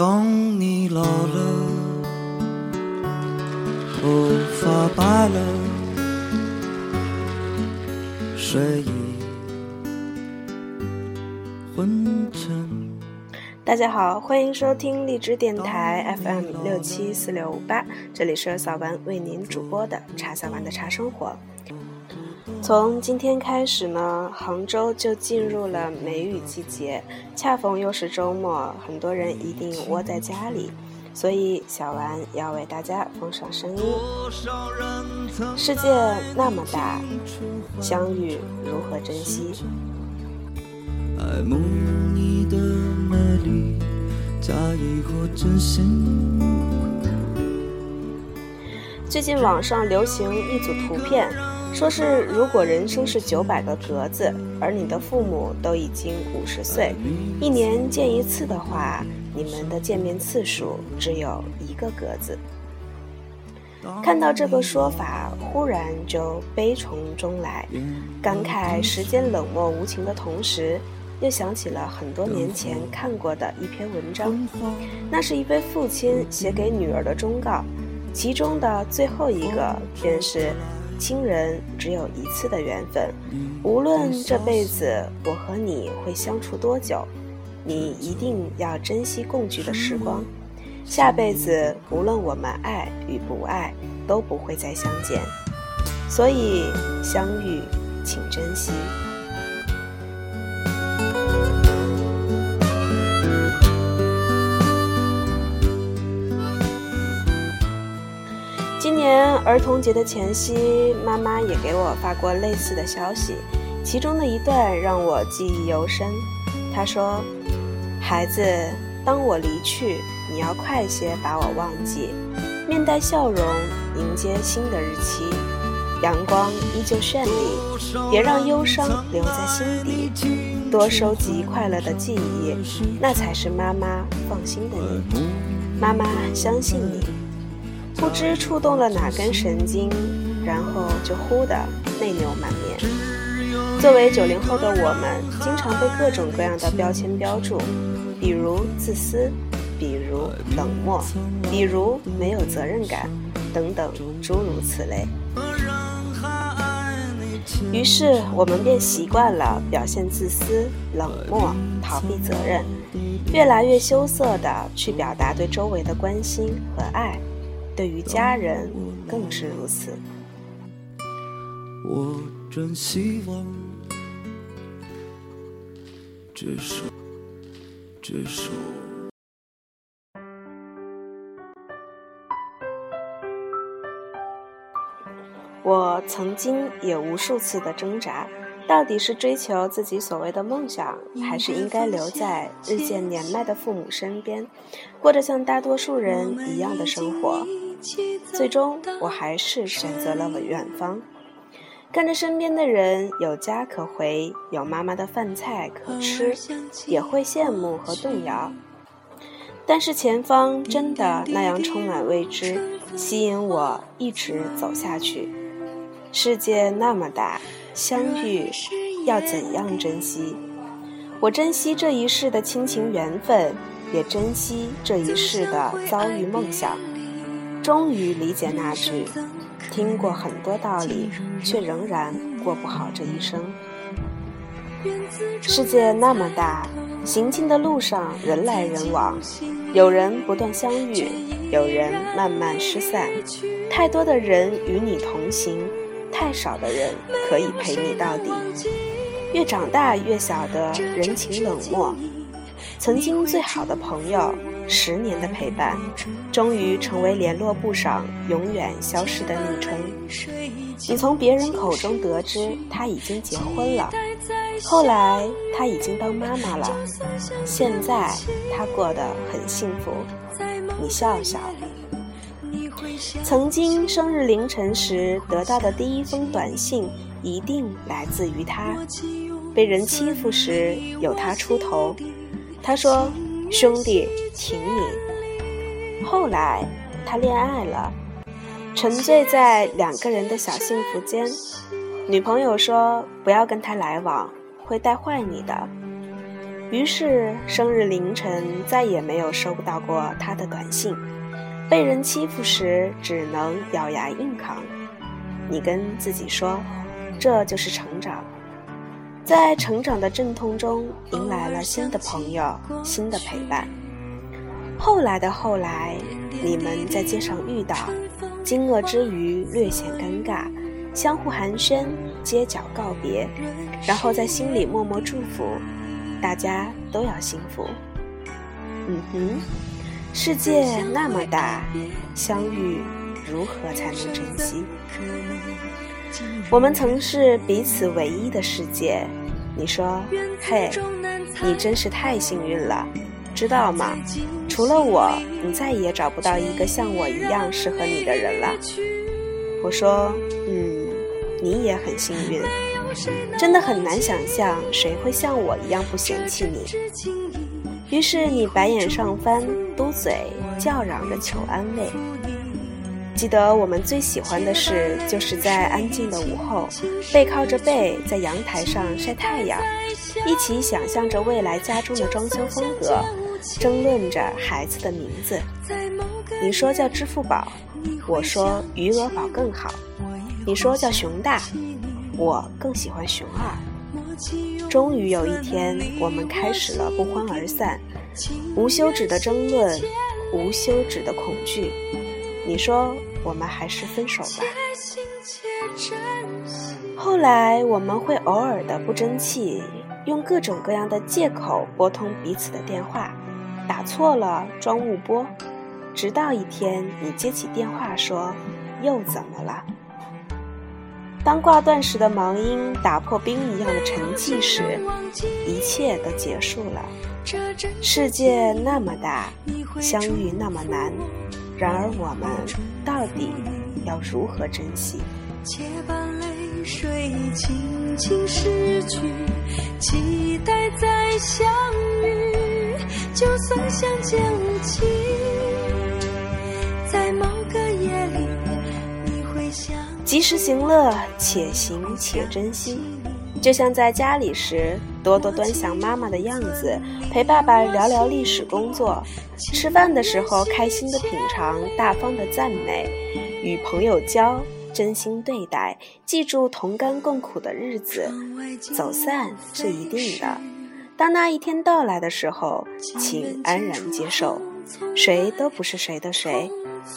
当你老了，头发白了，睡意昏沉。大家好，欢迎收听荔枝电台 FM 六七四六五八，这里是小文为您主播的茶小丸的茶生活。从今天开始呢，杭州就进入了梅雨季节，恰逢又是周末，很多人一定窝在家里，所以小丸要为大家奉上声音。世界那么大，相遇如何珍惜？爱慕你的美丽，假意或真心。最近网上流行一组图片，说是如果人生是九百个格子，而你的父母都已经五十岁，一年见一次的话，你们的见面次数只有一个格子。看到这个说法，忽然就悲从中来，感慨时间冷漠无情的同时，又想起了很多年前看过的一篇文章，那是一位父亲写给女儿的忠告。其中的最后一个便是：亲人只有一次的缘分，无论这辈子我和你会相处多久，你一定要珍惜共聚的时光。下辈子无论我们爱与不爱，都不会再相见，所以相遇请珍惜。儿童节的前夕，妈妈也给我发过类似的消息，其中的一段让我记忆犹深。她说：“孩子，当我离去，你要快些把我忘记，面带笑容迎接新的日期。阳光依旧绚丽，别让忧伤留在心底，多收集快乐的记忆，那才是妈妈放心的你。妈妈相信你。”不知触动了哪根神经，然后就忽的泪流满面。作为九零后的我们，经常被各种各样的标签标注，比如自私，比如冷漠，比如没有责任感，等等诸如此类。于是我们便习惯了表现自私、冷漠、逃避责任，越来越羞涩地去表达对周围的关心和爱。对于家人更是如此。我真希望这首这首。我曾经也无数次的挣扎，到底是追求自己所谓的梦想，还是应该留在日渐年迈的父母身边，过着像大多数人一样的生活？最终，我还是选择了远方，看着身边的人有家可回，有妈妈的饭菜可吃，也会羡慕和动摇。但是前方真的那样充满未知，吸引我一直走下去。世界那么大，相遇要怎样珍惜？我珍惜这一世的亲情缘分，也珍惜这一世的遭遇梦想。终于理解那句：听过很多道理，却仍然过不好这一生。世界那么大，行进的路上人来人往，有人不断相遇，有人慢慢失散。太多的人与你同行，太少的人可以陪你到底。越长大越晓得人情冷漠，曾经最好的朋友。十年的陪伴，终于成为联络簿上永远消失的昵称。你从别人口中得知他已经结婚了，后来他已经当妈妈了，现在他过得很幸福。你笑笑。曾经生日凌晨时得到的第一封短信，一定来自于他。被人欺负时有他出头，他说。兄弟，挺你。后来，他恋爱了，沉醉在两个人的小幸福间。女朋友说：“不要跟他来往，会带坏你的。”于是生日凌晨再也没有收到过他的短信。被人欺负时，只能咬牙硬扛。你跟自己说，这就是成长。在成长的阵痛中，迎来了新的朋友，新的陪伴。后来的后来，你们在街上遇到，惊愕之余略显尴尬，相互寒暄，街角告别，然后在心里默默祝福，大家都要幸福。嗯哼，世界那么大，相遇如何才能珍惜？我们曾是彼此唯一的世界。你说：“嘿，你真是太幸运了，知道吗？除了我，你再也找不到一个像我一样适合你的人了。”我说：“嗯，你也很幸运，真的很难想象谁会像我一样不嫌弃你。”于是你白眼上翻，嘴，叫嚷着求安慰。记得我们最喜欢的事，就是在安静的午后，背靠着背在阳台上晒太阳，一起想象着未来家中的装修风格，争论着孩子的名字。你说叫支付宝，我说余额宝更好。你说叫熊大，我更喜欢熊二。终于有一天，我们开始了不欢而散，无休止的争论，无休止的恐惧。你说。我们还是分手吧。后来我们会偶尔的不争气，用各种各样的借口拨通彼此的电话，打错了装误拨，直到一天你接起电话说：“又怎么了？”当挂断时的忙音打破冰一样的沉寂时，一切都结束了。世界那么大，相遇那么难。然而，我们到底要如何珍惜？且把泪水轻轻拭去，期待再相遇。就算相见无期，及时行乐，且行且珍惜。就像在家里时，多多端详妈妈的样子，陪爸爸聊聊历史工作；吃饭的时候，开心的品尝，大方的赞美；与朋友交，真心对待，记住同甘共苦的日子。走散是一定的，当那一天到来的时候，请安然接受。谁都不是谁的谁，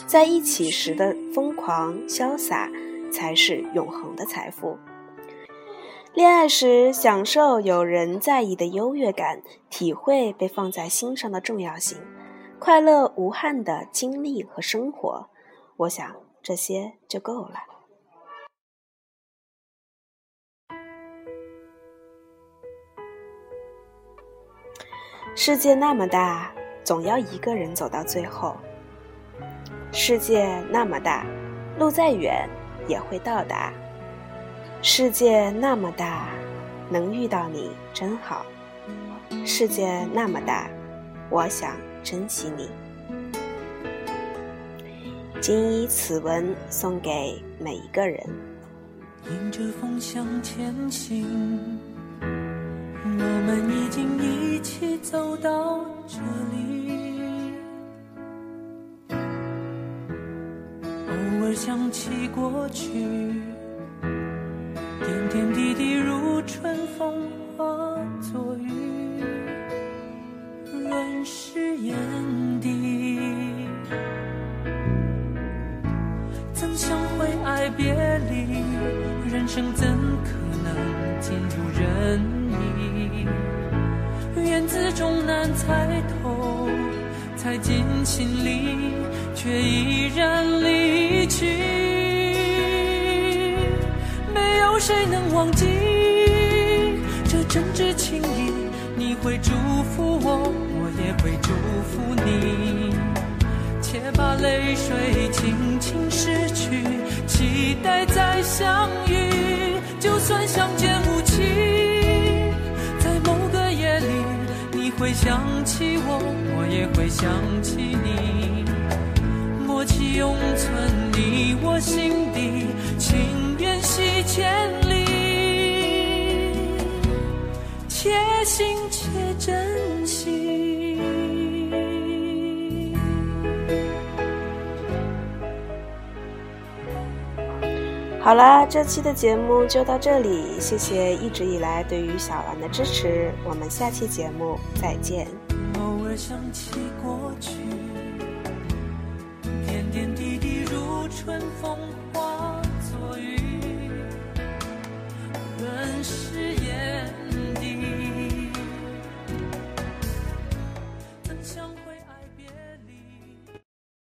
在一起时的疯狂潇洒，才是永恒的财富。恋爱时，享受有人在意的优越感，体会被放在心上的重要性，快乐无憾的经历和生活，我想这些就够了。世界那么大，总要一个人走到最后。世界那么大，路再远也会到达。世界那么大，能遇到你真好。世界那么大，我想珍惜你。谨以此文送给每一个人。迎着风向前行，我们已经一起走到这里。想起过去。点点滴滴如春风化作雨，润湿眼底。怎想会爱别离？人生怎可能尽如人意？缘字终难猜透，猜进心里，却依然离去。没有谁能忘记这真挚情谊？你会祝福我，我也会祝福你。且把泪水轻轻拭去，期待再相遇。就算相见无期，在某个夜里，你会想起，我也会想起你。默契永存你我心底，情缘系千里。且行且珍惜。好啦，这期的节目就到这里，谢谢一直以来对于小兰的支持，我们下期节目再见。想起过去点点滴滴如春风化作雨润誓言